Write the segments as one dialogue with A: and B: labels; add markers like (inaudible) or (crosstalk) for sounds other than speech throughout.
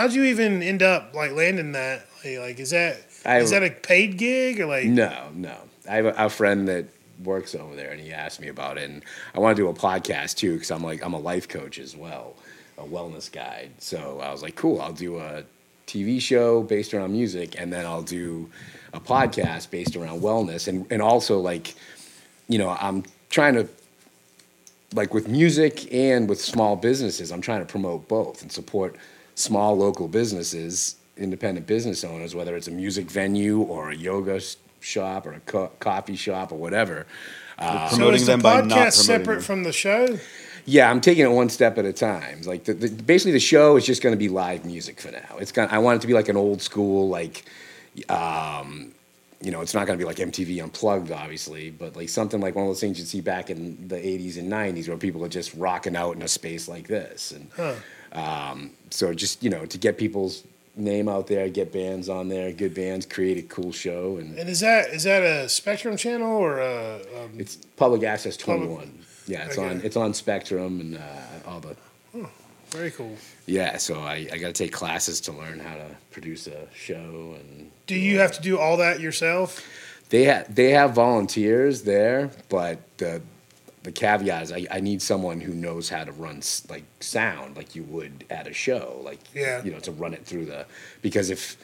A: You? How did you even end up like landing that? Like, like is that is
B: I-
A: that a paid gig or like?
B: No, no. I have a, a friend that works over there, and he asked me about it. And I want to do a podcast too, because I'm like I'm a life coach as well, a wellness guide. So I was like, cool. I'll do a TV show based around music, and then I'll do a podcast based around wellness, and and also like, you know, I'm trying to like with music and with small businesses, I'm trying to promote both and support small local businesses, independent business owners, whether it's a music venue or a yoga shop or a co- coffee shop or whatever.
A: so
C: promoting
A: is the
C: them by not
A: podcast
C: promoting
A: separate
C: them.
A: from the show?
B: Yeah, I'm taking it one step at a time. Like the, the, basically, the show is just going to be live music for now. It's going I want it to be like an old school, like, um, you know, it's not going to be like MTV Unplugged, obviously, but like something like one of those things you'd see back in the '80s and '90s, where people are just rocking out in a space like this, and um, so just you know, to get people's name out there, get bands on there, good bands, create a cool show, and
A: And is that is that a Spectrum channel or a? Um,
B: it's public access 21. Yeah, it's on it's on Spectrum and uh, all the
A: very cool.
B: Yeah, so I, I got to take classes to learn how to produce a show, and
A: Do you have to do all that yourself?
B: they ha- they have volunteers there, but the the caveat is I, I need someone who knows how to run like sound like you would at a show, like
A: Yeah.
B: you know to run it through the because if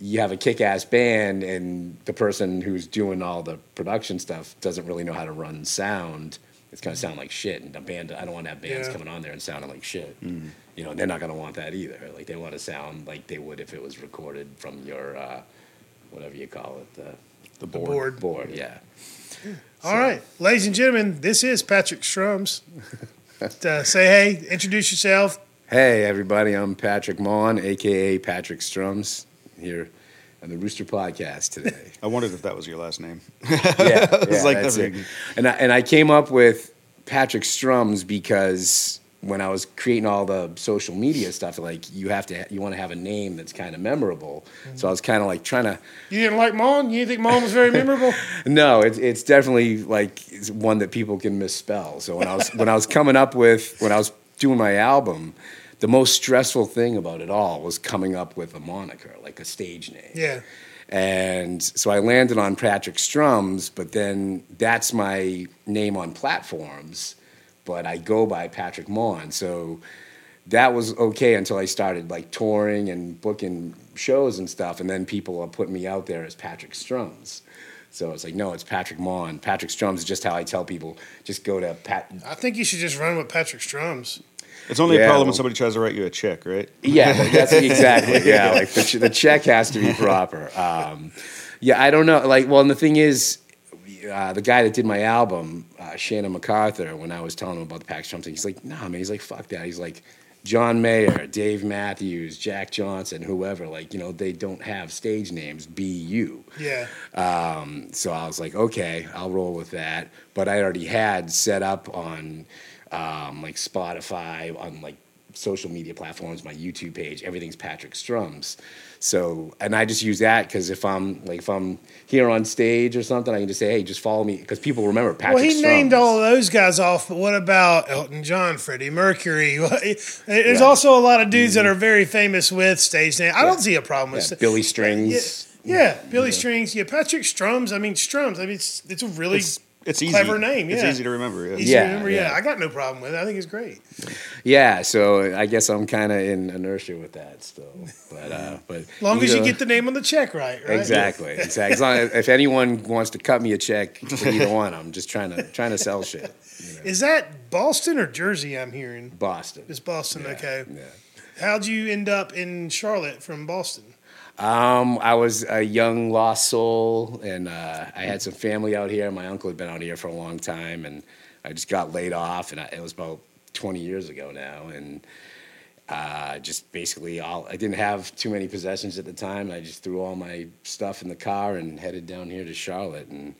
B: you have a kick-ass band and the person who's doing all the production stuff doesn't really know how to run sound, it's gonna sound like shit. And the band, I don't want to have bands
A: Yeah.
B: coming on there and sounding like shit. You know, they're not gonna want that either. Like they want to sound like they would if it was recorded from your uh, whatever you call it, the
C: The
A: The
C: board.
A: board.
B: board. Yeah.
A: All right, ladies and gentlemen, this is Patrick Strums. (laughs) uh, say hey, introduce yourself.
B: Hey everybody, I'm Patrick Mawn, aka Patrick Strums, here on the Rooster Podcast today. (laughs)
C: I wondered if that was your last name. (laughs)
B: yeah, yeah,
C: like
B: that's it.
C: big-
B: And I, and I came up with Patrick Strums because when I was creating all the social media stuff, like you have to, you want to have a name that's kind of memorable. Mm-hmm. So I was kind of like trying to.
A: You didn't like Mawn? You didn't think Mawn was very memorable? (laughs)
B: No, it's it's definitely like it's one that people can misspell. So when I was when I was coming up with when I was doing my album, the most stressful thing about it all was coming up with a moniker, like a stage name.
A: Yeah.
B: And so I landed on Patrick Strums, but then that's my name on platforms, but I go by Patrick Mawn. So that was okay until I started like touring and booking shows and stuff, and then people are putting me out there as Patrick Strums. So it's like, no, it's Patrick Mawn. Patrick Strums is just how I tell people, just go to Pat.
A: I think you should just run with Patrick Strums.
C: It's only
B: Yeah,
C: a problem
B: well-
C: when somebody tries to write you a check, right?
B: Yeah, that's (laughs) exactly. Yeah, like the, the check has to be (laughs) proper. Um, yeah, I don't know. Like, well, and the thing is, uh, the guy that did my album, uh, Shannon MacArthur, when I was telling him about the Pax Trump thing, he's like, "Nah, man." He's like, "Fuck that." He's like, John Mayer, Dave Matthews, Jack Johnson, whoever. Like, you know, they don't have stage names. Be you.
A: Yeah.
B: Um, so I was like, okay, I'll roll with that. But I already had set up on um, like Spotify, on like social media platforms, my YouTube page, everything's Patrick Strums. So, and I just use that because if I'm like if I'm here on stage or something, I can just say, hey, just follow me because people remember Patrick.
A: Well, he
B: Strums.
A: named all those guys off, but what about Elton John, Freddie Mercury? (laughs) There's
B: Right.
A: also a lot of dudes that mm-hmm. are very famous with stage name. I don't see a problem with
B: Yeah, Billy
A: Yeah,
B: Strings.
A: yeah, Billy Strings. Yeah, Patrick Strums. I mean, Strums. I mean, it's, it's a really
C: It's, it's easy.
A: clever name. Yeah.
C: It's easy to remember. Yeah.
A: easy
B: Yeah,
A: to remember. Yeah.
B: yeah.
A: I got no problem with it. I think it's great.
B: Yeah, so I guess I'm kind of in inertia with that still. But uh, (laughs) but
A: As long as you get the name on the check right, right?
B: Exactly, exactly. As long as, if anyone wants to cut me a check for either one, I'm just trying to trying to sell shit.
A: Is that Boston or Jersey? I'm hearing
B: Boston.
A: it's Boston.
B: Yeah,
A: Okay.
B: Yeah.
A: How'd you end up in Charlotte from Boston?
B: Um, I was a young lost soul, and uh, I had some family out here. My uncle had been out here for a long time, and I just got laid off, and I, it was about 20 years ago now, and uh, just basically all. I didn't have too many possessions at the time. I just threw all my stuff in the car and headed down here to Charlotte, and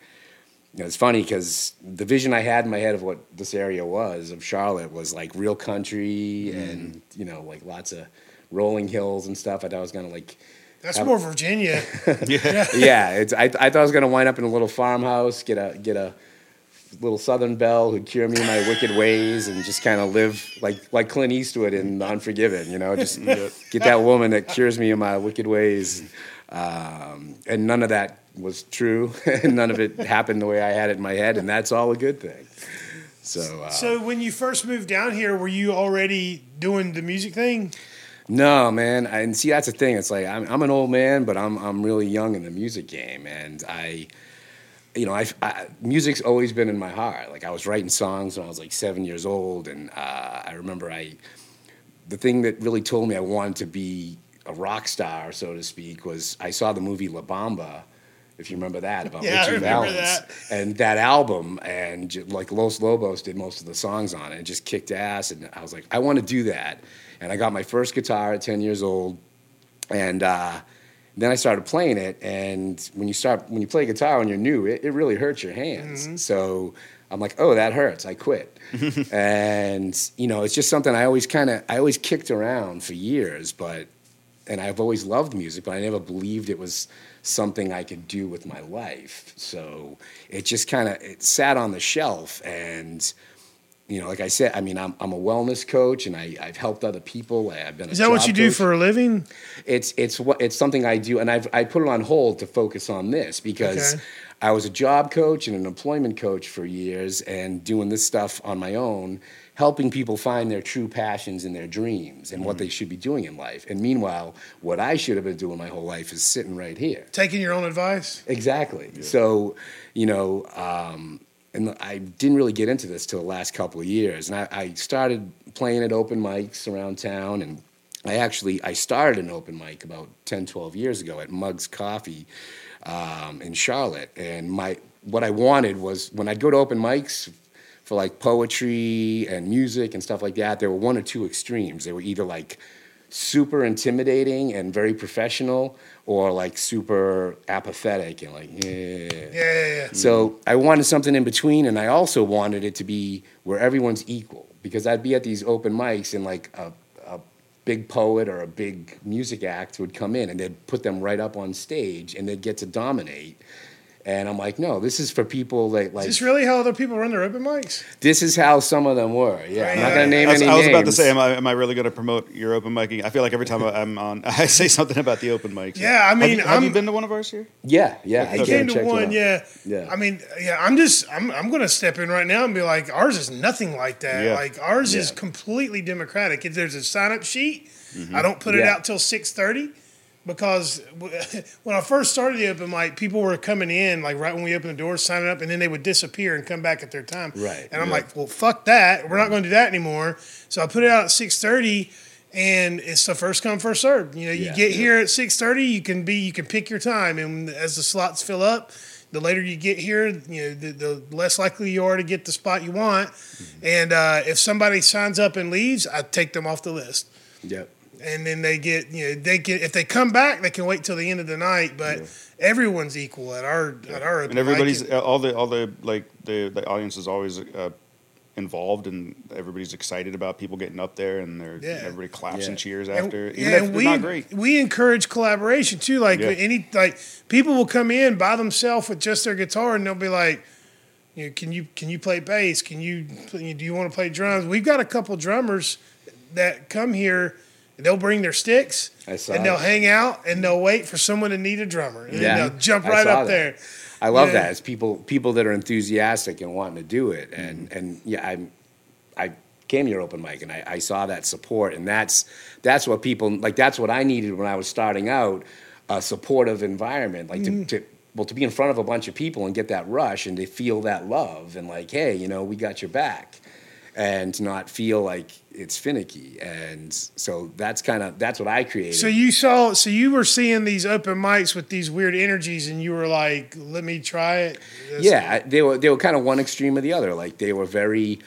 B: you know, it's funny because the vision I had in my head of what this area was of Charlotte was like real country and you know like lots of rolling hills and stuff. I thought I was gonna like
A: That's
B: I'm-
A: more Virginia. (laughs)
B: yeah, it's, I, I thought I was gonna wind up in a little farmhouse, get a get a little Southern belle who'd cure me of my wicked ways, and just kind of live like like Clint Eastwood in Unforgiven. You know, just (laughs) get that woman that cures me of my wicked ways. Um, and none of that was true, (laughs) and none of it happened the way I had it in my head, and that's all a good thing. So, uh,
A: so when you first moved down here, were you already doing the music thing?
B: No, man. I- And see, that's the thing. It's like I'm, I'm an old man, but I'm I'm really young in the music game, and I, you know, I, I music's always been in my heart. Like I was writing songs when I was like seven years old, and uh, I remember I, the thing that really told me I wanted to be a rock star, so to speak, was I saw the movie La Bamba. If you remember that about (laughs)
A: Yeah, Ritchie
B: Valens
A: that.
B: and that album, and like Los Lobos did most of the songs on it, and just kicked ass. And I was like, I want to do that. And I got my first guitar at ten years old, and uh, then I started playing it. And when you start, when you play guitar when you're new, it, it really hurts your hands. So I'm like, oh, that hurts. I quit. (laughs) and you know, it's just something I always kind of, I always kicked around for years, but and I've always loved music, but I never believed it was something I could do with my life. So it just kind of it sat on the shelf, and you know, like I said, I mean, I'm I'm a wellness coach, and I I've helped other people. I've been a
A: Is that what
B: job
A: you do for a living?
B: It's it's what it's something I do, and I've I put it on hold to focus on this because
A: Okay.
B: I was a job coach and an employment coach for years, and doing this stuff on my own, helping people find their true passions and their dreams and what they should be doing in life. And meanwhile, what I should have been doing my whole life is sitting right here.
A: Taking your own advice?
B: Exactly. So, you know, um, and I didn't really get into this till the last couple of years, and I, I started playing at open mics around town, and I actually I started an open mic about 10, 12 years ago at Mugs Coffee um, in Charlotte, and my what I wanted was when I'd go to open mics for like poetry and music and stuff like that, there were one or two extremes. They were either like super intimidating and very professional or like super apathetic and like yeah.
A: Yeah, yeah, yeah.
B: So I wanted something in between, and I also wanted it to be where everyone's equal because I'd be at these open mics and like a, a big poet or a big music act would come in and they'd put them right up on stage and they'd get to dominate. And I'm like, no, this is for people that like.
A: Is this really how other people run their open mics?
B: This is how some of them were. Yeah, I'm not gonna name
C: I was,
B: any
C: I was about to say, am I, am I really going to promote your open mic? I feel like every time I- I'm on, (laughs) I say something about the open mics.
A: Yeah, I
C: Have
A: mean,
C: you, have you been to one of ours here?
B: Yeah, yeah.
A: I
B: came
A: came to one, yeah.
B: Yeah.
A: I mean, yeah, I'm just, I'm, I'm going to step in right now and be like, ours is nothing like that.
C: Yeah.
A: Like ours is completely democratic. If there's a sign up sheet, mm-hmm. I don't put it out till six thirty because (laughs) when I first started the open mic, people were coming in like right when we opened the doors, signing up, and then they would disappear and come back at their time.
B: Right,
A: And I'm
B: yeah.
A: like, well, fuck that. We're not going to do that anymore. So I put it out at six thirty. And it's the first come first served. You know, you
B: Yeah,
A: get
B: yeah.
A: here at six thirty. You can be, you can pick your time, and as the slots fill up, the later you get here, you know, the, the less likely you are to get the spot you want.
B: Mm-hmm.
A: And uh, if somebody signs up and leaves, I take them off the list.
B: Yep.
A: And then they get, you know, they can if they come back, they can wait till the end of the night. But everyone's equal at our at our
C: And everybody's
A: mic.
C: all the all the like the the audience is always uh, involved and everybody's excited about people getting up there and they're
A: Yeah.
C: everybody claps
B: Yeah.
C: and cheers
A: And-
C: after. Even
A: yeah,
C: if
A: and we
C: not great.
A: we encourage collaboration too. Like
C: Yeah.
A: any like people will come in by themselves with just their guitar, and they'll be like, you know, can you can you play bass? Can you do you want to play drums? We've got a couple drummers that come here. They'll bring their sticks and they'll
B: that.
A: hang out and they'll wait for someone to need a drummer. And
B: Yeah.
A: they'll jump right up
B: that.
A: there.
B: I love
A: Yeah.
B: that. It's people people that are enthusiastic and wanting to do it. And and yeah, I I came to your open mic and I, I saw that support and that's that's what people like that's what I needed when I was starting out, a supportive environment. Like to, mm. to well to be in front of a bunch of people and get that rush and to feel that love and like, hey, you know, we got your back. And not feel like it's finicky. And so that's kind of that's what I created.
A: So you saw, so you were seeing these open mics with these weird energies, and you were like, "Let me try it." That's-
B: yeah, they were they were kind of one extreme or the other. Like they were very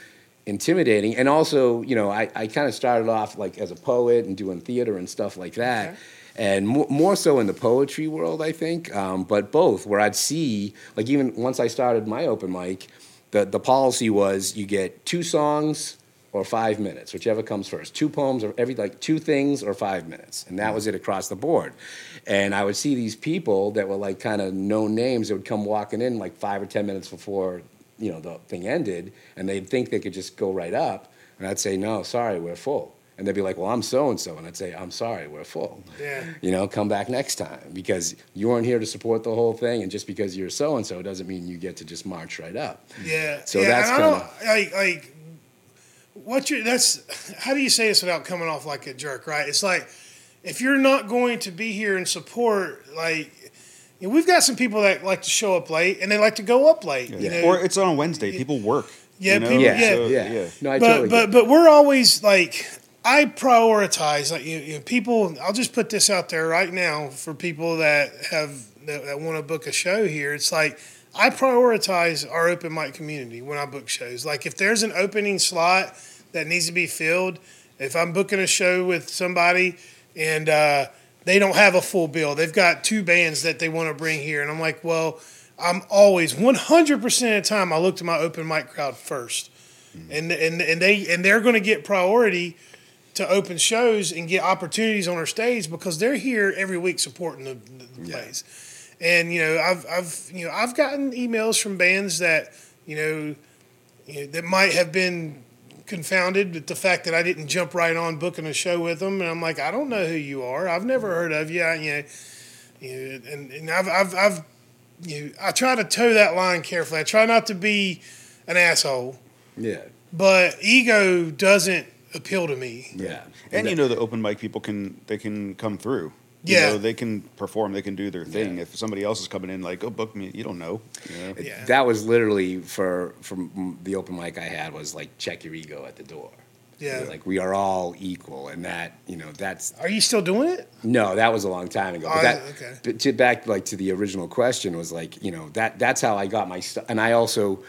B: intimidating, and also you know I, I kind of started off like as a poet and doing theater and stuff like that.
A: Okay.
B: And more, more so in the poetry world, I think, um, but both, where I'd see, like, even once I started my open mic, the, the policy was you get two songs or five minutes, whichever comes first. Two poems or every like two things or five minutes, and that was it across the board. And I would see these people that were like kind of known names that would come walking in like five or ten minutes before you know the thing ended, and they'd think they could just go right up, and I'd say no, sorry, we're full. And they'd be like, "Well, I'm so and so," and I'd say, "I'm sorry, we're full."
A: Yeah.
B: You know, come back next time because you weren't here to support the whole thing, and just because you're so and so doesn't mean you get to just march right up.
A: Yeah.
B: So
A: yeah,
B: that's
A: and
B: kinda-
A: like like what you that's how do you say this without coming off like a jerk, right? It's like if you're not going to be here and support, like you know, we've got some people that like to show up late and they like to go up late. You know?
C: Or it's on Wednesday. People work.
A: Yeah,
C: you know?
A: people-
B: Yeah,
A: yeah.
C: So,
B: yeah, No, I
A: but
B: totally
A: but but we're always like I prioritize like you, you know, people. I'll just put this out there right now for people that have that, that want to book a show here. It's like I prioritize our open mic community when I book shows. Like if there's an opening slot that needs to be filled, if I'm booking a show with somebody and uh, they don't have a full bill, they've got two bands that they want to bring here, and I'm like, well. I'm always 100% of the time I look to my open mic crowd first and and and they and they're going to get priority to open shows and get opportunities on our stage because they're here every week supporting the, the,
B: Yeah.
A: plays. And you know, I've I've you know I've gotten emails from bands that you know, you know that might have been confounded with the fact that I didn't jump right on booking a show with them, and I'm like, I don't know who you are. I've never heard of you. I, you know, you know, and, and I've I've I've you know, I try to toe that line carefully. I try not to be an asshole
B: Yeah,
A: but ego doesn't appeal to me.
B: yeah.
C: And you know the open mic people can they can come through. You
A: Yeah.
C: know, they can perform, they can do their thing.
B: Yeah.
C: If somebody else is coming in like, "Oh, book me," you don't know. You know?
A: Yeah.
B: That was literally for from the open mic I had was like check your ego at the door.
A: Yeah.
B: Like we are all equal, and that you know that's
A: Are you still doing it?
B: no, that was a long time ago.
A: Oh,
B: But that,
A: okay.
B: but to back like to the original question was like you know that that's how I got my stuff, and I also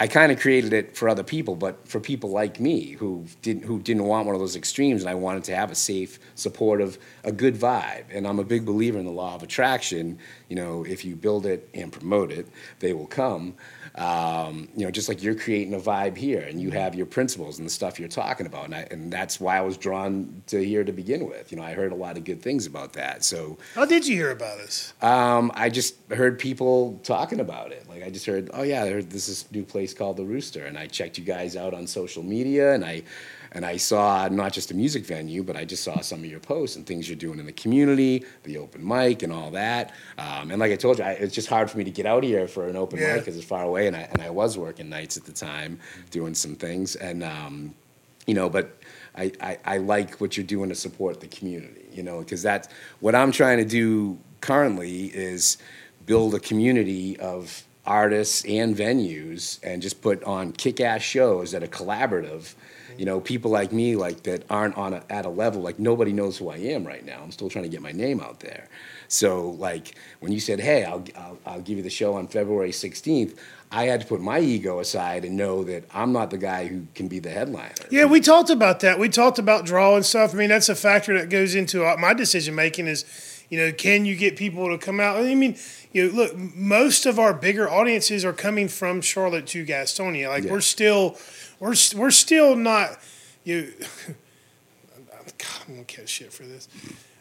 B: I kind of created it for other people, but for people like me who didn't who didn't want one of those extremes, and I wanted to have a safe, supportive, a good vibe. And I'm a big believer in the law of attraction. You know, if you build it and promote it, they will come. Um, you know, just like you're creating a vibe here, and you have your principles and the stuff you're talking about, and, I, and that's why I was drawn to here to begin with. You know, I heard a lot of good things about that, so.
A: How did you hear about us?
B: Um, I just heard people talking about it. Like I just heard, oh yeah, there's this is new place called the Rooster, and I checked you guys out on social media, and I and I saw not just a music venue, but I just saw some of your posts and things you're doing in the community, the open mic, and all that. Um, and like I told you, I, it's just hard for me to get out here for an open
A: Yeah.
B: mic because it's far away, and I and I was working nights at the time doing some things, and um, you know, but I, I, I like what you're doing to support the community, you know, because that's what I'm trying to do currently is build a community of artists and venues and just put on kick-ass shows that are collaborative. You know, people like me, like that aren't on a, at a level like nobody knows who I am right now. I'm still trying to get my name out there. So, like when you said, "Hey, I'll, I'll, I'll give you the show on February 16th," I had to put my ego aside and know that I'm not the guy who can be the headliner.
A: Yeah, we talked about that. We talked about draw and stuff. I mean, that's a factor that goes into uh, my decision making. Is you know, can you get people to come out? I mean, you know, look, most of our bigger audiences are coming from Charlotte to Gastonia. Like
B: Yeah.
A: we're still, we're we're still not you. (laughs) God, I'm gonna catch shit for this.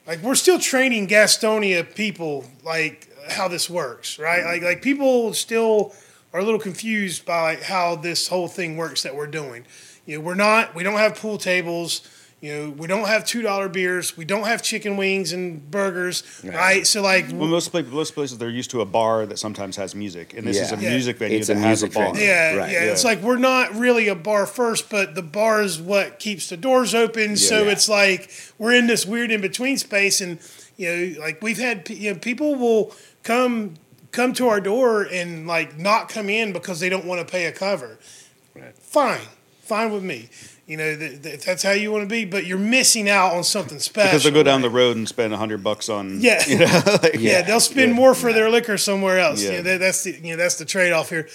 A: Like we're still training Gastonia people like how this works, right? Like like people still are a little confused by like how this whole thing works that we're doing. You know, we're not we don't have pool tables. You know, we don't have two dollar beers. We don't have chicken wings and burgers,
B: Right.
A: right? So like,
C: Well, most places, most places they're used to a bar that sometimes has music, and this is a
B: Yeah.
C: music venue
B: It's a
C: that has a bar.
A: yeah,
B: Right,
A: yeah, It's like we're not really a bar first, but the bar is what keeps the doors open. so
B: Yeah.
A: it's like we're in this weird in between space, and you know, like we've had you know people will come come to our door and like not come in because they don't want to pay a cover.
B: Right.
A: Fine, fine with me. You know, that, that, if that's how you want to be, but you're missing out on something special.
C: Because they'll go down the road and spend a hundred bucks on
A: Yeah. (laughs)
C: you know, like,
A: yeah, they'll spend
C: Yeah.
A: more for their liquor somewhere else.
C: Yeah.
A: Yeah, that, that's the you know that's the trade off here.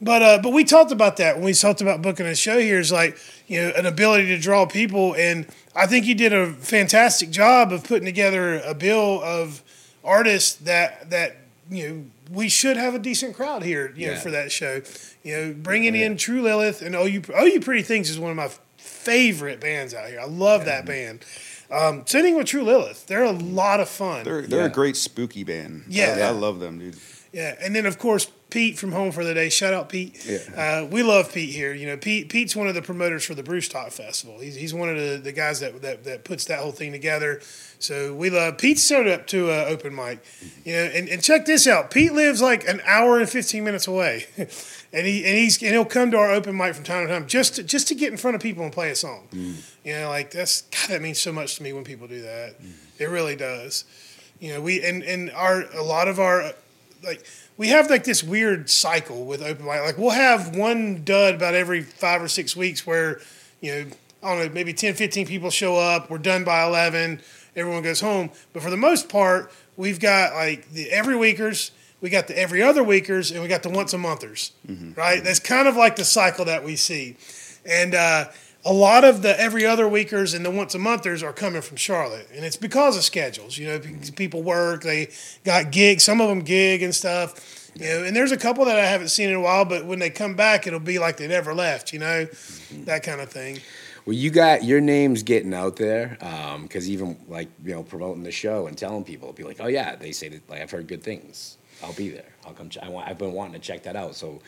A: But uh, but we talked about that when we talked about booking a show here is like you know an ability to draw people, and I think you did a fantastic job of putting together a bill of artists that that you know we should have a decent crowd here you know for that show. You know, bringing in True Lilith and Oh You Oh You Pretty Things is one of my favorite bands out here. I love that band. Um, sitting with True Lilith, they're a lot of fun.
C: They're they're
B: Yeah.
C: a great spooky band.
A: Yeah.
C: I,
A: Yeah.
C: I love them, dude.
A: Yeah, and then of course Pete from Home for the Day. Shout out Pete.
B: Yeah.
A: Uh, we love Pete here. You know, Pete Pete's one of the promoters for the Bruce Talk Festival. He's, he's one of the, the guys that, that that puts that whole thing together. So we love Pete showed up to an open mic. You know, and, and check this out. Pete lives like an hour and fifteen minutes away, (laughs) and he and he's and he'll come to our open mic from time to time just to, just to get in front of people and play a song. Mm. You know, like that's God. That means so much to me when people do that. Mm. It really does. You know, we and and our a lot of our like we have like this weird cycle with open mic. Like we'll have one dud about every five or six weeks where, you know, I don't know, maybe 10, 15 people show up. We're done by 11. Everyone goes home. But for the most part, we've got like the every weekers, we got the every other weekers, and we got the once a monthers, right? That's kind of like the cycle that we see. And uh, a lot of the every other weekers and the once a monthers are coming from Charlotte, and it's because of schedules. You know, people work, they got gigs. Some of them gig and stuff. You know, and there's a couple that I haven't seen in a while, but when they come back, it'll be like they never left. You know, that kind of thing.
B: Well, you got your name's getting out there um, because even like you know promoting the show and telling people, be like, oh yeah, they say that like I've heard good things. I'll be there. I'll come. Ch- I want, I've been wanting to check that out. So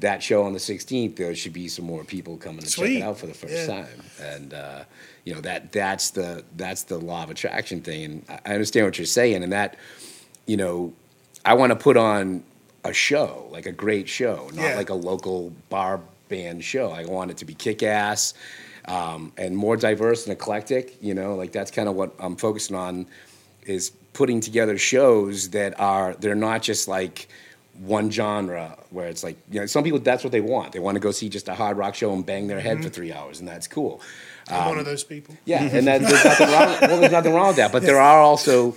B: that show on the 16th, there should be some more people coming to check it out for the first
A: Yeah.
B: time. And uh, you know that that's the that's the law of attraction thing. And I I understand what you're saying. And that you know, I want to put on a show, like a great show, not
A: Yeah.
B: like a local bar band show. I want it to be kick ass um, and more diverse and eclectic. You know, like that's kind of what I'm focusing on is putting together shows that are they're not just like one genre where it's like you know some people that's what they want they want to go see just a hard rock show and bang their head for three hours and that's cool
A: I'm one of those people.
B: yeah, (laughs) and that, there's nothing wrong. Well, there's nothing wrong with that. But there are also,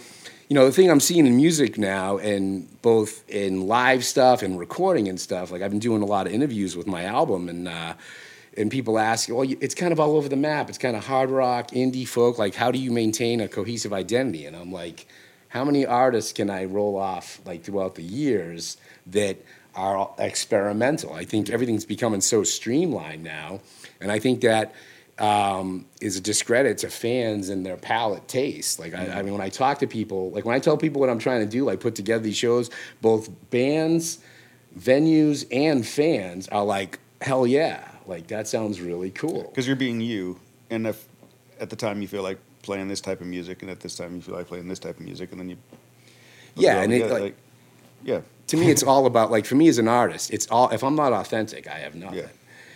B: you know, the thing I'm seeing in music now, and both in live stuff and recording and stuff. Like I've been doing a lot of interviews with my album, and uh, and people ask, well, it's kind of all over the map. It's kind of hard rock, indie folk. Like, how do you maintain a cohesive identity? And I'm like, how many artists can I roll off like throughout the years that are experimental? I think everything's becoming so streamlined now, and I think that um, is a discredit to fans and their palate taste. Like, I, I mean, when I talk to people, like when I tell people what I'm trying to do, like put together these shows, both bands, venues, and fans are like, hell yeah, like that sounds really cool.
C: Because you're being you, and if at the time you feel like playing this type of music, and at this time you feel like playing this type of music, and then you
B: Yeah, and it,
C: yeah,
B: like,
C: yeah,
B: to me, it's all about like for me as an artist, it's all if I'm not authentic, I have nothing.
C: Yeah.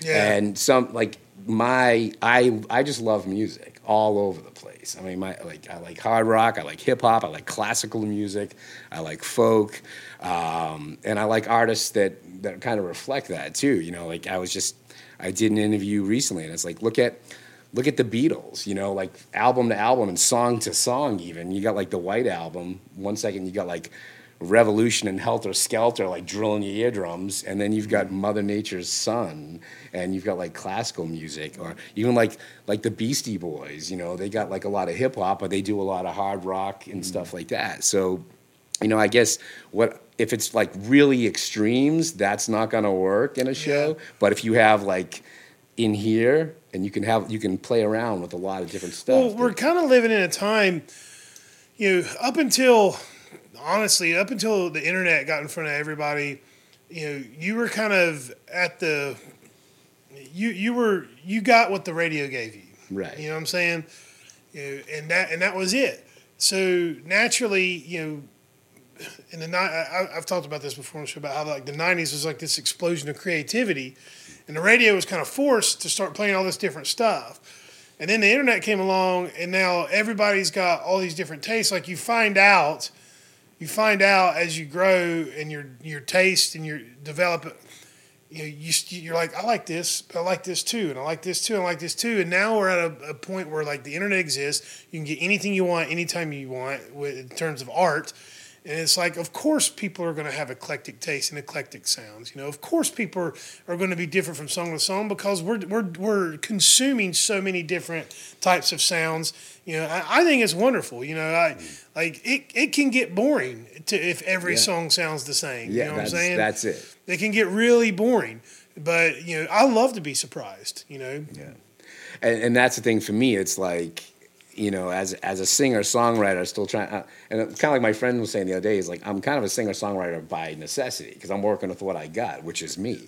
A: Yeah.
B: And some like my I I just love music all over the place. I mean, my like I like hard rock, I like hip hop, I like classical music, I like folk, um, and I like artists that that kind of reflect that too. You know, like I was just I did an interview recently, and it's like look at look at the Beatles, you know, like album to album and song to song, even. You got like the White Album. One second, you got like Revolution and Helter Skelter, like drilling your eardrums. And then you've got Mother Nature's Son, and you've got like classical music, or even like like the Beastie Boys, you know, they got like a lot of hip hop, but they do a lot of hard rock and mm-hmm. stuff like that. So, you know, I guess what if it's like really extremes, that's not gonna work in a show.
A: Yeah.
B: But if you have like in here and you can have you can play around with a lot of different stuff.
A: Well, we're kind of living in a time, you know, up until honestly, up until the internet got in front of everybody, you know, you were kind of at the you you were you got what the radio gave you.
B: Right.
A: You know what I'm saying? You know, and that and that was it. So naturally, you know, in the I, I've talked about this before on the show about how like the '90s was like this explosion of creativity, and the radio was kind of forced to start playing all this different stuff. And then the internet came along, and now everybody's got all these different tastes. Like you find out, you find out as you grow and your your taste and your develop. you know, you you're like, I like this, but I like this too, and I like this too, and I like this too, and now we're at a, a point where like the internet exists. You can get anything you want, anytime you want, with, in terms of art. And it's like, of course, people are going to have eclectic tastes and eclectic sounds. You know, of course, people are, are going to be different from song to song because we're, we're, we're consuming so many different types of sounds. You know, I, I think it's wonderful. You know, I mm. like it. It can get boring to if every
B: Yeah.
A: song sounds the same.
B: Yeah,
A: you know what I'm saying?
B: that's it.
A: It can get really boring. But you know, I love to be surprised. You know,
B: Yeah. And, and that's the thing for me. It's like, you know, as as a singer songwriter, still trying. Uh, and kind of like my friend was saying the other day. Is like I'm kind of a singer songwriter by necessity because I'm working with what I got, which is me.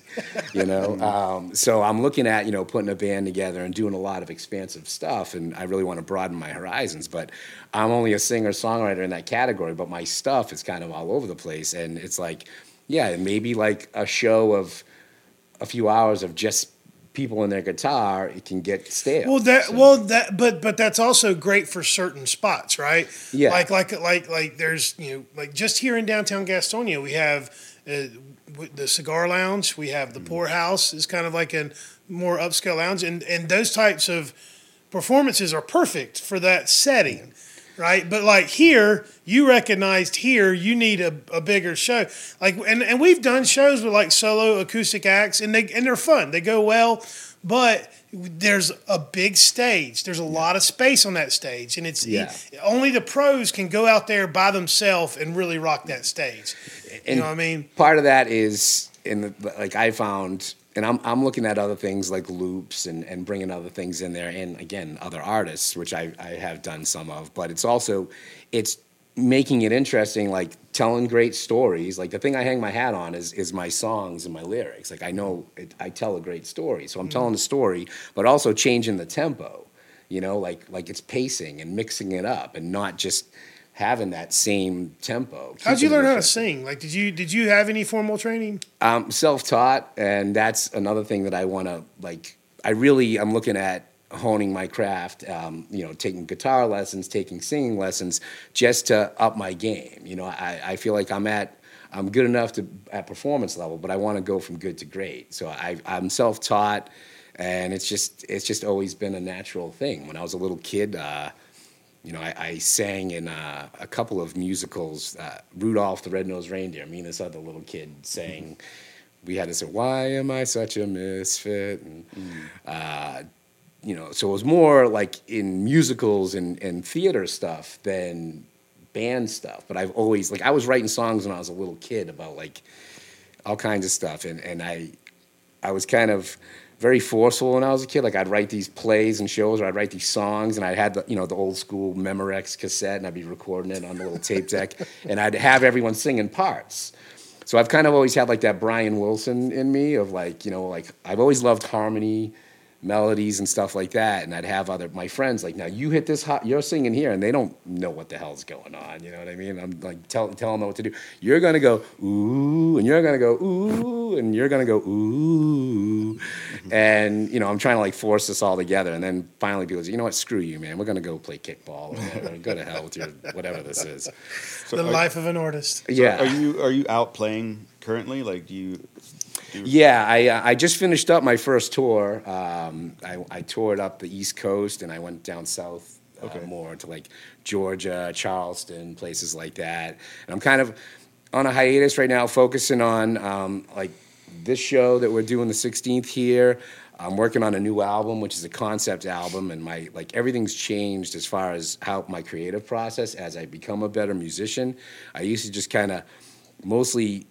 B: You know, (laughs) um, so I'm looking at you know putting a band together and doing a lot of expansive stuff, and I really want to broaden my horizons. But I'm only a singer songwriter in that category, but my stuff is kind of all over the place, and it's like, yeah, maybe like a show of a few hours of just people in their guitar, it can get stale.
A: Well, that
B: So-
A: well that but but that's also great for certain spots, right?
B: Yeah.
A: Like like like like there's you know like just here in downtown Gastonia we have uh, the cigar lounge, we have the
B: Mm-hmm.
A: poorhouse is kind of like a more upscale lounge, and and those types of performances are perfect for that setting. Right, but like here, you recognized here you need a, a bigger show. Like, and, and we've done shows with like solo acoustic acts, and they and they're fun. They go well, but there's a big stage. There's a lot of space on that stage, and it's
B: Yeah.
A: only the pros can go out there by themselves and really rock that stage. You know what I mean?
B: Part of that is in the like I found, and I'm I'm looking at other things like loops and and bringing other things in there, and again other artists, which I I have done some of, but it's also it's making it interesting, like telling great stories. Like the thing I hang my hat on is is my songs and my lyrics. Like I know it, I tell a great story, so I'm mm. telling the story, but also changing the tempo. You know, like like it's pacing and mixing it up, and not just having that same tempo.
A: How'd you learn how to sing? Like, did you did you have any formal training?
B: I'm self-taught, and that's another thing that I want to like. I really I'm looking at honing my craft. Um, you know, taking guitar lessons, taking singing lessons, just to up my game. You know, I, I feel like I'm at I'm good enough to at performance level, but I want to go from good to great. So I, I'm self-taught, and it's just it's just always been a natural thing. When I was a little kid. Uh, you know, I, I sang in uh, a couple of musicals. Uh, Rudolph the Red-Nosed Reindeer. Me and this other little kid sang. We had to say, "Why am I such a misfit?" And uh, you know, so it was more like in musicals and, and theater stuff than band stuff. But I've always like I was writing songs when I was a little kid about like all kinds of stuff, and and I I was kind of very forceful when I was a kid. Like I'd write these plays and shows, or I'd write these songs, and I had the you know the old school Memorex cassette, and I'd be recording it on the little tape deck, (laughs) and I'd have everyone singing parts. So I've kind of always had like that Brian Wilson in me of like you know like I've always loved harmony, melodies and stuff like that, and I'd have other my friends like now you hit this hot, you're singing here, and they don't know what the hell's going on. You know what I mean? I'm like tell, telling them what to do. You're gonna go ooh, and you're gonna go ooh, and you're gonna go ooh, and you know I'm trying to like force this all together, and then finally people say, you know what, screw you, man, we're gonna go play kickball or go to hell with your whatever this is.
C: So
A: the
C: are,
A: life of an artist.
B: Yeah.
C: Are you are you out playing currently? Like, do you?
B: Yeah, I uh, I just finished up my first tour. Um, I, I toured up the East Coast and I went down south uh,
C: Okay.
B: more to like Georgia, Charleston, places like that. And I'm kind of on a hiatus right now, focusing on um, like this show that we're doing the 16th here. I'm working on a new album, which is a concept album, and my like everything's changed as far as how my creative process as I become a better musician. I used to just kind of mostly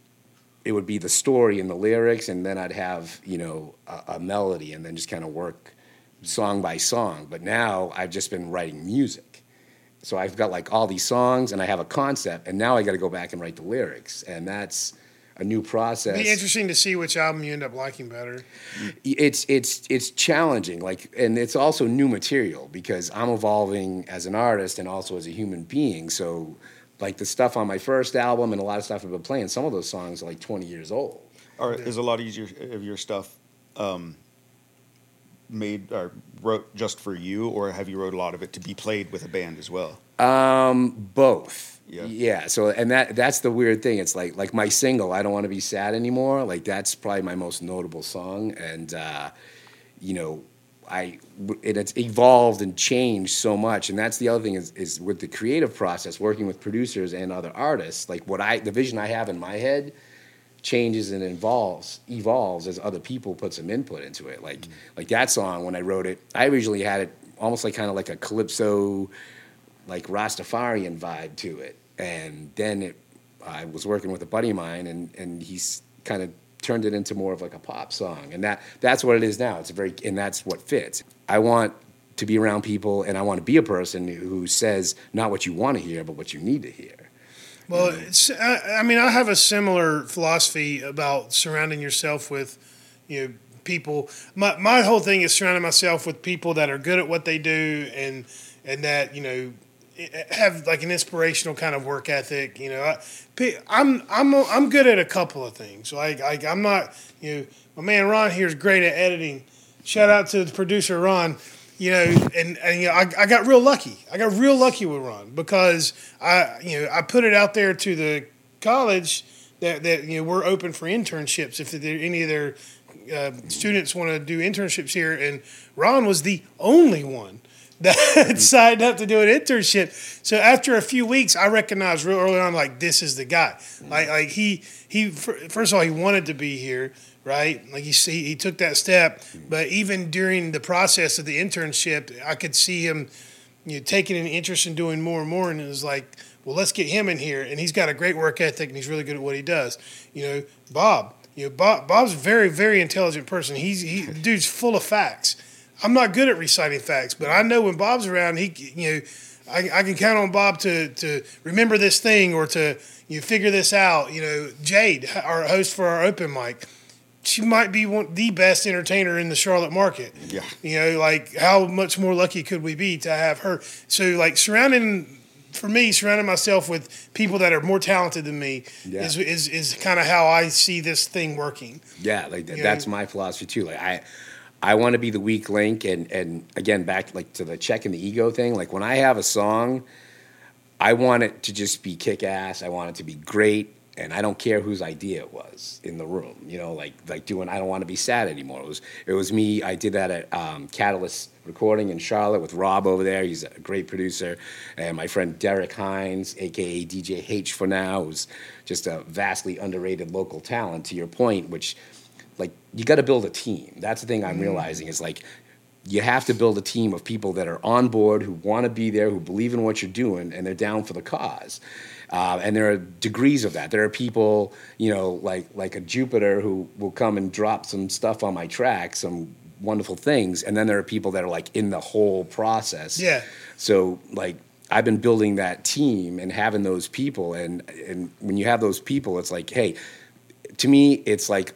B: it would be the story and the lyrics, and then I'd have you know a, a melody, and then just kind of work song by song. But now I've just been writing music, so I've got like all these songs, and I have a concept, and now I got to go back and write the lyrics, and that's a new process.
A: Be interesting to see which album you end up liking better.
B: it's it's it's challenging like and it's also new material because i'm evolving as an artist and also as a human being so like the stuff on my first album and a lot of stuff i've been playing some of those songs are like 20 years old
C: Or is a lot of your of your stuff um, made or wrote just for you, or have you wrote a lot of it to be played with a band as well?
B: Um, both.
C: Yeah.
B: Yeah. So, and that that's the weird thing. It's like like my single, "I Don't Want to Be Sad Anymore." Like that's probably my most notable song, and uh, you know, I it, it's evolved and changed so much. And that's the other thing is is with the creative process, working with producers and other artists. Like what I the vision I have in my head changes and evolves evolves as other people put some input into it. Like mm-hmm. like that song when I wrote it, I originally had it almost like kind of like a calypso, like Rastafarian vibe to it, and then it I was working with a buddy of mine, and and he's kind of turned it into more of like a pop song, and that that's what it is now. It's a very and that's what fits. I want to be around people, and I want to be a person who says not what you want to hear, but what you need to hear.
A: Well, it's, I, I mean, I have a similar philosophy about surrounding yourself with, you know, people. My my whole thing is surrounding myself with people that are good at what they do and and that you know have like an inspirational kind of work ethic. You know, I, I'm I'm I'm good at a couple of things. Like I'm not you know my man Ron here is great at editing. Shout out to the producer Ron you know, and, and you know, I, I got real lucky. I got real lucky with Ron because I, you know, I put it out there to the college that, that you know we're open for internships if there, any of their uh, students want to do internships here, and Ron was the only one that (laughs) signed up to do an internship. So after a few weeks, I recognized real early on, like this is the guy. Like like he he first of all he wanted to be here right? Like you see, he took that step. But even during the process of the internship, I could see him, you know, taking an interest in doing more and more. And it was like, well, let's get him in here. And he's got a great work ethic, and he's really good at what he does. You know, Bob. You know, Bob. Bob's a very, very intelligent person. He's he, dude's full of facts. I'm not good at reciting facts, but I know when Bob's around, he, you know, I, I can count on Bob to to remember this thing or to you know, figure this out. You know, Jade, our host for our open mic she might be one, the best entertainer in the Charlotte market.
C: Yeah.
A: You know, like how much more lucky could we be to have her? So, like, surrounding, for me, surrounding myself with people that are more talented than me
B: Yeah.
A: is, is, is kind of how I see this thing working.
B: Yeah, like th- that's
A: know?
B: my philosophy too. Like I, I want to be the weak link, and and again back like to the check and the ego thing. Like when I have a song, I want it to just be kick ass. I want it to be great, and I don't care whose idea it was in the room. You know, like like doing I don't want to be sad anymore. It was it was me. I did that at um, Catalyst Recording in Charlotte with Rob over there. He's a great producer, and my friend Derek Hines, aka DJ H for now, who's just a vastly underrated local talent. To your point, which like you got to build a team. That's the thing I'm realizing is like you have to build a team of people that are on board, who want to be there, who believe in what you're doing, and they're down for the cause. Uh, and there are degrees of that. There are people, you know, like like a Jupiter who will come and drop some stuff on my track, some wonderful things, and then there are people that are like in the whole process.
A: Yeah.
B: So like I've been building that team and having those people, and and when you have those people, it's like, hey, to me, it's like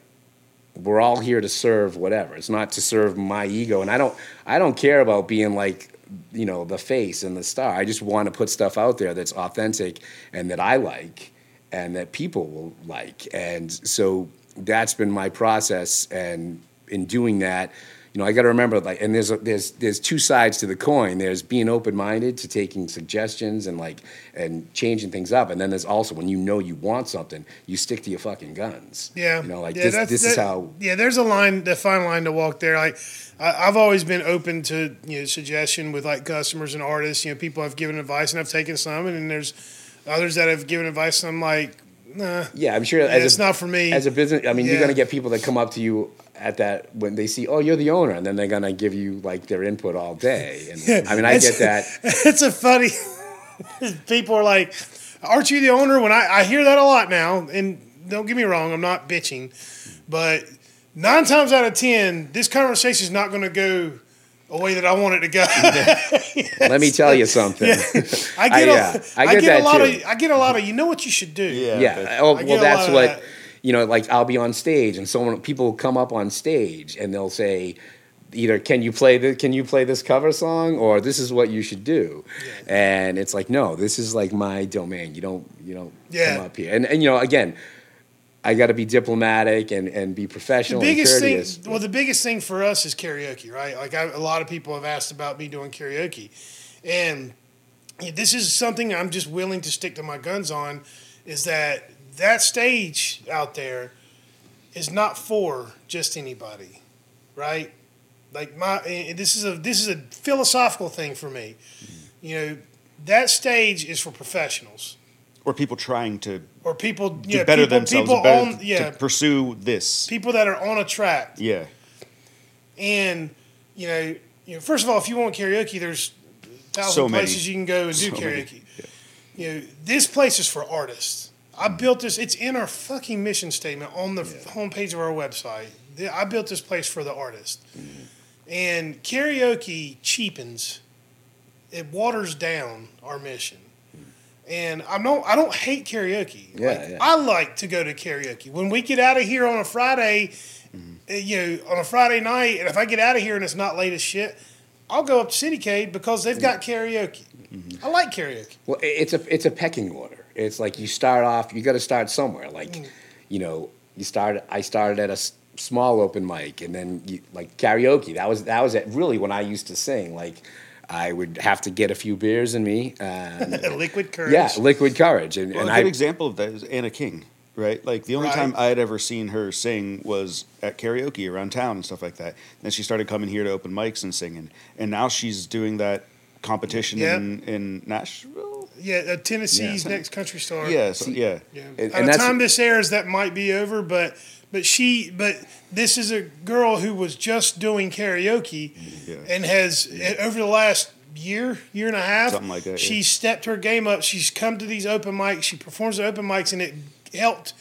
B: we're all here to serve whatever. It's not to serve my ego, and I don't I don't care about being like you know the face and the star. I just want to put stuff out there that's authentic and that I like and that people will like. And so that's been my process, and in doing that. You know, I got to remember, like, and there's a, there's there's two sides to the coin. There's being open minded to taking suggestions and like and changing things up, and then there's also when you know you want something, you stick to your fucking guns.
A: Yeah,
B: you know, like
A: yeah,
B: this. This is how
A: Yeah, there's a line, the fine line to walk there. Like, I, I've always been open to you know suggestion with like customers and artists. You know, people have given advice and I've taken some, and then there's others that have given advice. And I'm like, nah,
B: Yeah, I'm sure.
A: yeah,
B: as
A: it's
B: a,
A: not for me.
B: As a business, I mean, you're gonna get people that come up to you at that when they see, oh, you're the owner, and then they're gonna give you like their input all day. (laughs) And I mean, I get that. (laughs)
A: it's a funny. (laughs) people are like, "Aren't you the owner?" When I, I hear that a lot now, and don't get me wrong, I'm not bitching, but nine times out of ten, this conversation is not going to go a way that I want it to go. (laughs)
B: Let me tell you something. (laughs)
A: I get,
B: yeah,
A: a,
B: I
A: I
B: get
A: get, a lot
B: too.
A: of I get a lot of you know what you should do.
C: Yeah.
B: yeah. Oh, well, that's what
A: that.
B: you know. Like I'll be on stage, and someone people will come up on stage, and they'll say. Either can you play the can you play this cover song or this is what you should do, and it's like no this is like my domain you don't you don't
A: Yeah.
B: come up here and and you know again I got to be diplomatic and, and be professional.
A: the
B: biggest
A: thing well the biggest thing for us is karaoke right? Like I, a lot of people have asked about me doing karaoke. And this is something i'm just willing to stick to my guns on is that that stage out there is not for just anybody right? Like my this is a this is a philosophical thing for me. Mm-hmm. You know that stage is for professionals
C: or people trying to
A: or people
C: do
A: yeah,
C: better
A: people,
C: themselves,
A: people
C: better
A: on yeah
C: to pursue this.
A: people that are on a track
C: Yeah,
A: And you know, you know, first of all, if you want karaoke, there's a thousand
C: So many.
A: places you can go and do (laughs)
C: So many.
A: karaoke. You know, this place is for artists. I built this. It's in our fucking mission statement on the homepage of our website. I built this place for the artist.
C: Mm-hmm.
A: And karaoke cheapens. It waters down our mission. And I'm no, I don't hate karaoke.
B: Yeah,
A: Like,
B: yeah.
A: I like to go to karaoke. When we get out of here on a Friday, uh, you know, on a Friday night, and if I get out of here and it's not late as shit, I'll go up to Citycade because they've got karaoke. I like karaoke.
B: Well, it's a it's a pecking order. It's like you start off. You got to start somewhere. Like,
A: Mm.
B: you know, you start. I started at a s- small open mic, and then you, like karaoke. That was that was it really when I used to sing. Like, I would have to get a few beers in me. And, (laughs)
A: Liquid courage.
B: yeah, liquid courage, and,
C: well,
B: and
C: a good
B: I.
C: example of that is Anna King, right? Like the only
A: Right.
C: time I had ever seen her sing was at karaoke around town and stuff like that. Then she started coming here to open mics and singing, and now she's doing that competition
A: Yep.
C: in in Nashville.
A: Yeah, uh, Tennessee's
B: Yeah.
A: next country star.
C: Yeah, so, yeah.
A: Yeah.
B: And-
A: By the time this airs, that might be over, but but she but this is a girl who was just doing karaoke
C: Yeah.
A: and has uh, over the last year year and a half
C: Something like that, yeah.
A: stepped her game up she's come to these open mics she performs at open mics and it helped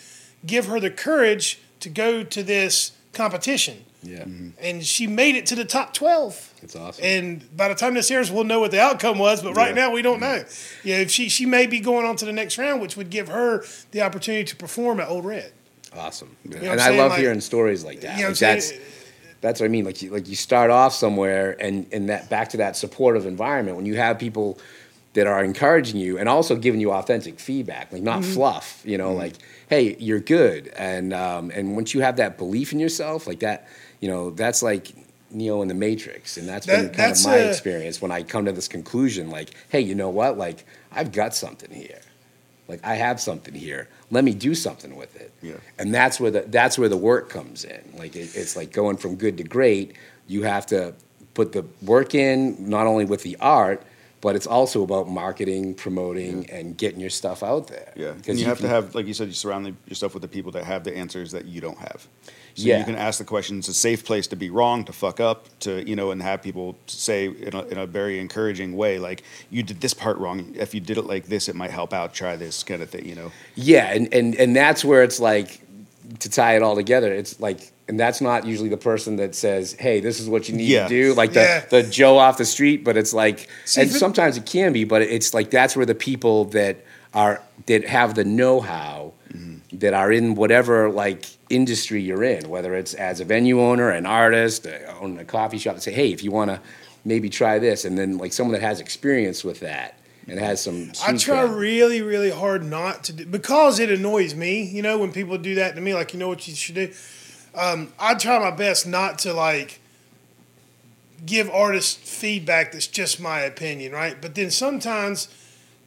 A: give her the courage to go to this competition
B: yeah,
A: and she made it to the top 12
B: it's awesome.
A: and by the time this airs, we'll know what the outcome was. But right
C: Yeah.
A: now, we don't know. Yeah, if she she may be going on to the next round, which would give her the opportunity to perform at Old Red.
B: Awesome.
A: what
B: and
A: I'm
B: I love
A: Like-
B: hearing stories like that.
A: You know
B: like that's that's what I mean. Like you, like you start off somewhere, and and that back to that supportive environment when you have people that are encouraging you and also giving you authentic feedback, like
A: Mm-hmm.
B: not fluff. You know, like hey, you're good, and um, and once you have that belief in yourself, like that, you know, that's like. Neo in the Matrix, and that's been kind
A: that's
B: of my
A: a-
B: experience when I come to this conclusion. Like, hey, you know what? Like, I've got something here. Like, I have something here. Let me do something with it
C: Yeah.
B: and that's where the that's where the work comes in. Like it, it's like going from good to great. You have to put the work in not only with the art, but it's also about marketing, promoting, and getting your stuff out there.
C: Yeah,
B: because
C: and you, have
B: can-
C: to have, like you said, you surround yourself with the people that have the answers that you don't have. So
B: Yeah.
C: you can ask the questions. It's a safe place to be wrong, to fuck up, to you know, and have people say in a, in a very encouraging way, like you did this part wrong. If you did it like this, it might help out. Try this kind of thing, you know.
B: Yeah, and, and and that's where it's like to tie it all together. It's like, and that's not usually the person that says, "Hey, this is what you need
C: Yeah.
B: to do," like the
A: Yeah.
B: the Joe off the street. But it's like,
A: See,
B: and
A: but-
B: sometimes it can be, but it's like that's where the people that are that have the know how that are in whatever like industry you're in, whether it's as a venue owner, an artist, uh, own a coffee shop, and say, "Hey, if you want to maybe try this," and then like someone that has experience with that and has some.
A: I try really, really hard not to do because it annoys me. You know, when people do that to me, like you know what you should do. Um, I try my best not to like give artists feedback that's just my opinion, right? But then sometimes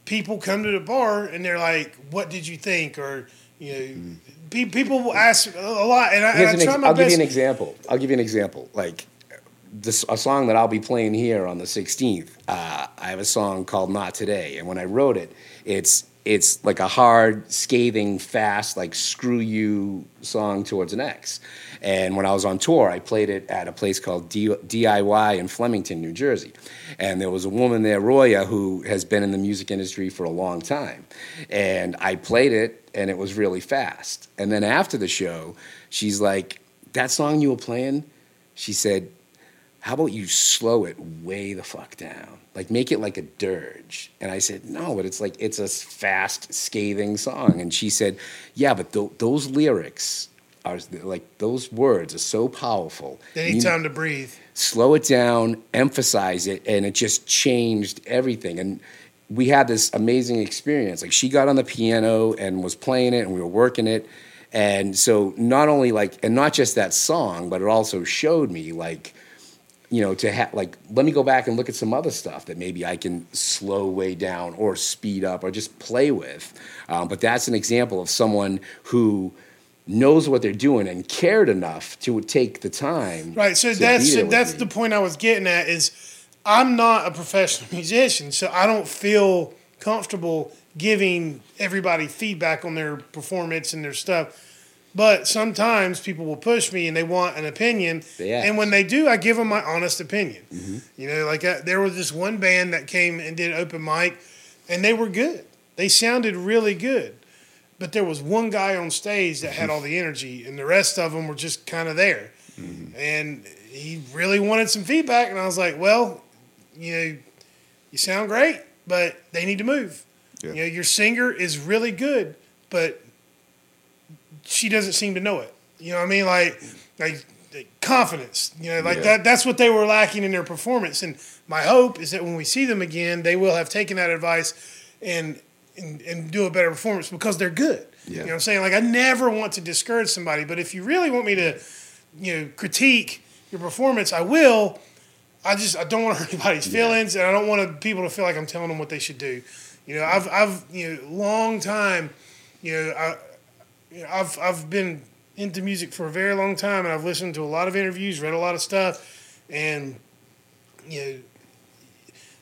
A: people come to the bar and they're like, "What did you think?" Or you know, pe- people ask a lot, and I, and I try
B: ex-
A: my
B: I'll give you an example. I'll give you an example. Like this, a song that I'll be playing here on the 16th. Uh, I have a song called "Not Today," and when I wrote it, it's it's like a hard, scathing, fast, like screw you song towards an ex. And when I was on tour, I played it at a place called D- DIY in Flemington, New Jersey. And there was a woman there, Roya, who has been in the music industry for a long time. And I played it, and it was really fast. And then after the show, she's like, That song you were playing? She said, How about you slow it way the fuck down? Like, make it like a dirge. And I said, No, but it's like, it's a fast, scathing song. And she said, Yeah, but th- those lyrics are like, those words are so powerful.
A: They need time to breathe.
B: slow it down, emphasize it, and it just changed everything. And we had this amazing experience. Like she got on the piano and was playing it, and we were working it, And so not only like, and not just that song, but it also showed me like, you know, to have like, let me go back and look at some other stuff that maybe I can slow way down or speed up or just play with. Um, but that's an example of someone who knows what they're doing and cared enough to take the time.
A: Right. So that's
B: with
A: that's
B: me.
A: the point I was getting at is I'm not a professional (laughs) musician, so I don't feel comfortable giving everybody feedback on their performance and their stuff. But sometimes people will push me and they want an opinion,
B: ask.
A: and when they do, I give them my honest opinion. Mm-hmm. You know, like uh there was this one band that came and did open mic, and they were good. They sounded really good, but there was one guy on stage that had all the energy, and the rest of them were just kind of there. Mm-hmm. And he really wanted some feedback, and I was like, "Well, you know, you sound great, but they need to move.
C: Yeah.
A: You know, your singer is really good, but she doesn't seem to know it. You know what I mean? Like, like confidence. You know, like
B: Yeah.
A: that. That's what they were lacking in their performance. And my hope is that when we see them again, they will have taken that advice and and, and do a better performance because they're good. Yeah. You know what I'm saying? Like, I never want to discourage somebody, but if you really want me to, you know, critique your performance, I will. I just I don't want to (laughs) hurt anybody's feelings, and I don't want people to feel like I'm telling them what they should do. You know, I've I've you know long time, you know, I, you know, I've I've been into music for a very long time, and I've listened to a lot of interviews, read a lot of stuff, and you know,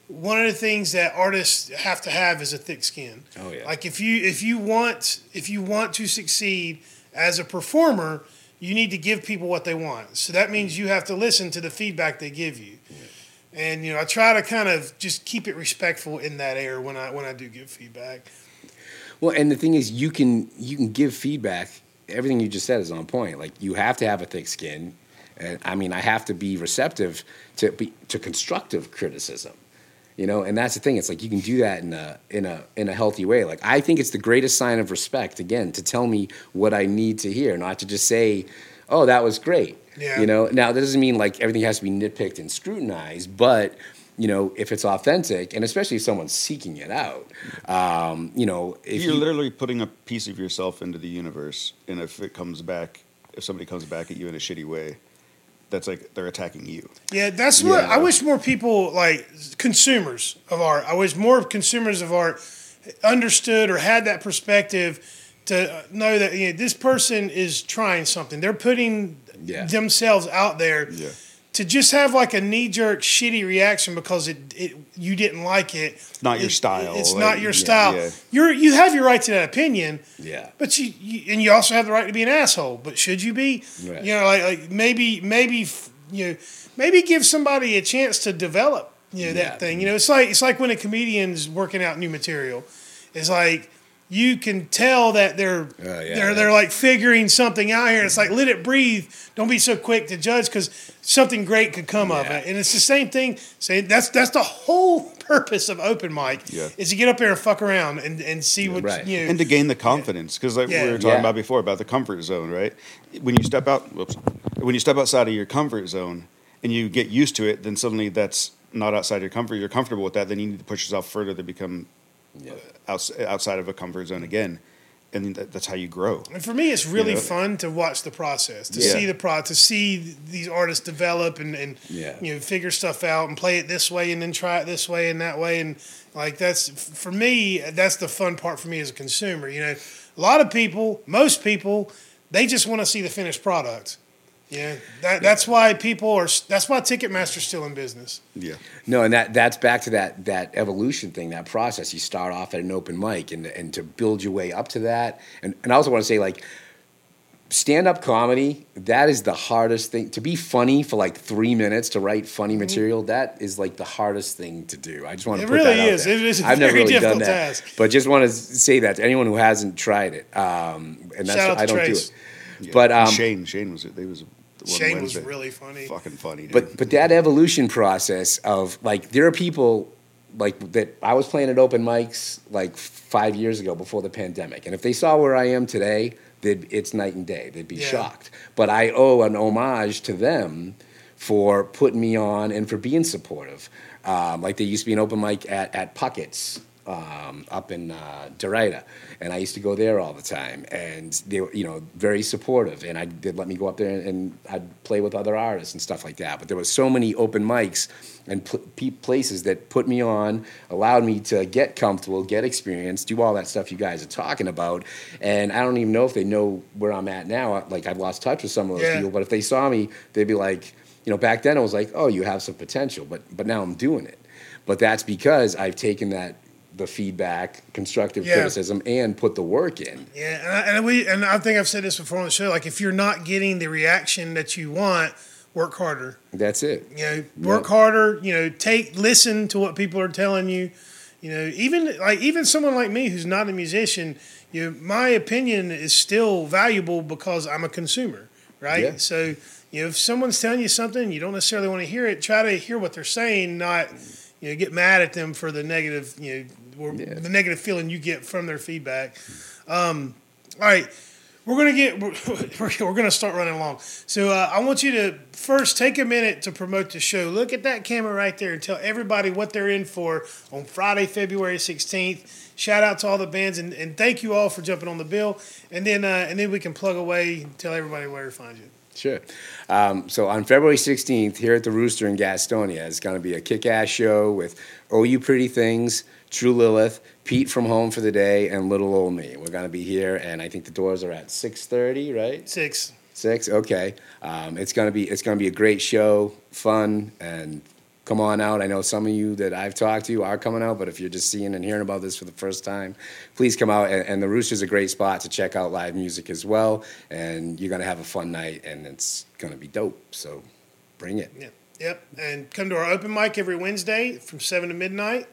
A: one of the things that artists have to have is a thick skin.
B: Oh, yeah.
A: Like if you if you want if you want to succeed as a performer, you need to give people what they want. So that means you have to listen to the feedback they give you. Yeah. And you know, I try to kind of just keep it respectful in that air when I when I do give feedback.
B: Well, and the thing is, you can you can give feedback. Everything you just said is on point. Like you have to have a thick skin, and I mean, I have to be receptive to be to constructive criticism. You know, and that's the thing. It's like you can do that in a in a in a healthy way. Like I think it's the greatest sign of respect. Again, to tell me what I need to hear, not to just say, "Oh, that was great."
A: Yeah.
B: You know. Now that doesn't mean like everything has to be nitpicked and scrutinized, but you know, if it's authentic, and especially if someone's seeking it out, um, you know, if
C: You're
B: you,
C: literally putting a piece of yourself into the universe, and if it comes back, if somebody comes back at you in a shitty way, that's like they're attacking you.
A: Yeah, that's what
B: Yeah.
A: I wish more people like consumers of art. I wish more consumers of art understood or had that perspective to know that you know, this person is trying something. They're putting
B: Yeah.
A: themselves out there.
C: Yeah.
A: To just have like a knee jerk shitty reaction because it, it you didn't like it. It's
C: not your style,
A: It's
C: like,
A: not your
C: yeah,
A: style.
C: yeah.
A: You're you have your right to that opinion.
B: Yeah.
A: But you, you and you also have the right to be an asshole. But should you be?
B: Right.
A: You know, like like maybe maybe you know maybe give somebody a chance to develop you know
B: Yeah.
A: that thing. You know, it's like it's like when a comedian's working out new material. It's like you can tell that they're
B: Oh, yeah,
A: they're they're like figuring something out here. It's like let it breathe. Don't be so quick to judge because something great could come of it. And it's the same thing. Saying that's that's the whole (laughs) purpose of open mic
C: Yeah.
A: is to get up there and fuck around and, and see what
B: Right.
A: you know.
C: and to gain the confidence because like
A: Yeah.
C: we were talking
B: Yeah.
C: about before about the comfort zone right when you step out whoops, when you step outside of your comfort zone and you get used to it then suddenly that's not outside your comfort you're comfortable with that then you need to push yourself further to become
B: Yeah.
C: Uh, outside of a comfort zone again and that, that's how you grow
A: And for me, it's really
C: know?
A: fun to watch the process, to
C: Yeah.
A: see the pro, to see these artists develop and, and
B: Yeah.
A: you know figure stuff out and play it this way and then try it this way and that way and like that's for me that's the fun part for me as a consumer. You know, a lot of people, most people, they just want to see the finished product. Yeah, that, that's why people are. That's why Ticketmaster's still in business.
C: yeah
B: No, and that that's back to that that evolution thing, that process. You start off at an open mic, and and to build your way up to that. And and I also want to say like. Stand up comedy, that is the hardest thing. To be funny for like three minutes, to write funny material, that is like the hardest thing to do. I just want to
A: Mm-hmm. It
B: put
A: really
B: that out
A: is.
B: there.
A: It is a
B: I've never
A: very
B: really done
A: difficult
B: that.
A: task.
B: But just want to say that to anyone who hasn't tried it. Um, and that's
A: Shout out to
B: I don't
A: Trace.
B: do it. But um,
C: shane shane was they was the one
A: Shane was really funny.
C: fucking funny dude.
B: But but that evolution process of like there are people like that I was playing at open mics like five years ago before the pandemic, and if they saw where I am today, they'd, it's night and day. They'd be
A: Yeah.
B: shocked. But I owe an homage to them for putting me on and for being supportive. Um, like they used to be an open mic at at Puckett's um, up in uh, Derrida, and I used to go there all the time. And they were, you know, very supportive, and I did let me go up there and, and I'd play with other artists and stuff like that. But there was so many open mics and pl- places that put me on, allowed me to get comfortable, get experience, do all that stuff you guys are talking about. And I don't even know if they know where I'm at now. Like I've lost touch with some of those
A: Yeah.
B: people, but if they saw me, they'd be like, you know, back then I was like, oh, you have some potential, but but now I'm doing it. But that's because I've taken that the feedback, constructive
A: Yeah.
B: criticism, and put the work in.
A: Yeah, and, I, and we and I think I've said this before on the show. Like, if you're not getting the reaction that you want, work harder.
B: That's it.
A: You know, work harder. You know, take listen to what people are telling you. You know, even like even someone like me who's not a musician, you know, my opinion is still valuable because I'm a consumer, right?
B: Yeah.
A: So, you know, if someone's telling you something you don't necessarily want to hear it, try to hear what they're saying, not you know get mad at them for the negative, you know, or
B: Yeah.
A: the negative feeling you get from their feedback. Um, all right, we're gonna get we're, (laughs) we're gonna start running along. So uh, I want you to first take a minute to promote the show. Look at that camera right there and tell everybody what they're in for on Friday, February sixteenth. Shout out to all the bands and, and thank you all for jumping on the bill. And then uh, and then we can plug away and tell everybody where to find you.
B: Sure. Um, so on February 16th, here at the Rooster in Gastonia, it's going to be a kick ass show with Oh You Pretty Things, True Lilith, Pete from Home for the Day, and Little Old Me. We're going to be here, and I think the doors are at 6.30, right?
A: Six.
B: Six? Okay. Um, it's going to be it's to be a great show, fun, and come on out. I know some of you that I've talked to are coming out, but if you're just seeing and hearing about this for the first time, please come out. And, and the Rooster's a great spot to check out live music as well. And you're going to have a fun night, and it's going to be dope. So bring it.
A: Yep. Yep. And come to our open mic every Wednesday from seven to midnight.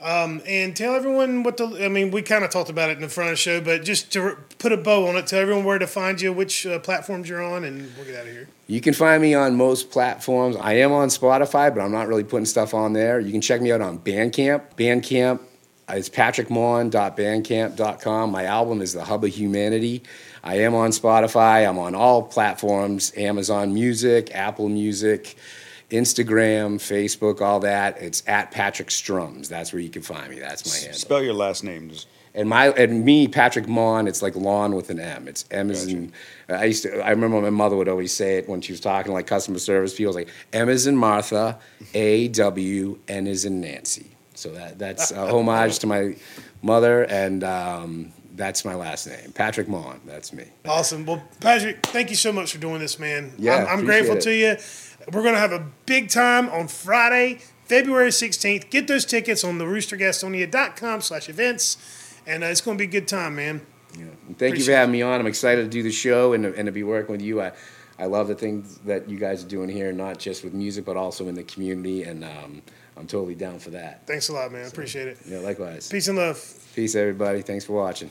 A: Um, and tell everyone what the. I mean, we kind of talked about it in the front of the show, but just to r- put a bow on it, tell everyone where to find you, which uh, platforms you're on, and we'll get out of here.
B: You can find me on most platforms. I am on Spotify, but I'm not really putting stuff on there. You can check me out on Bandcamp. Bandcamp is patrickmawn.bandcamp.com. My album is The Hub of Humanity. I am on Spotify. I'm on all platforms Amazon Music, Apple Music, Instagram, Facebook, all that. It's at Patrick Strums. That's where you can find me. That's my handle.
C: Spell your last name. Just
B: And my and me, Patrick Mawn, it's like lawn with an M. It's M is in. I used to. I remember my mother would always say it when she was talking to like customer service people. Like M is in Martha, A W N is in Nancy. So that that's a (laughs) homage to my mother, and um, that's my last name, Patrick Mawn. That's me.
A: Awesome. Well, Patrick, thank you so much for doing this, man.
B: Yeah,
A: I'm, I'm grateful
B: it.
A: to you. We're going to have a big time on Friday, February 16th. Get those tickets on the roostergastonia.com slash events. And uh, it's going to be a good time, man.
B: And thank you for having me on. I'm excited to do the show and to, and to be working with you. I, I love the things that you guys are doing here, not just with music, but also in the community, and um, I'm totally down for that.
A: Thanks a lot, man. Appreciate it.
B: Yeah, likewise.
A: Peace and love.
B: Peace, everybody. Thanks for watching.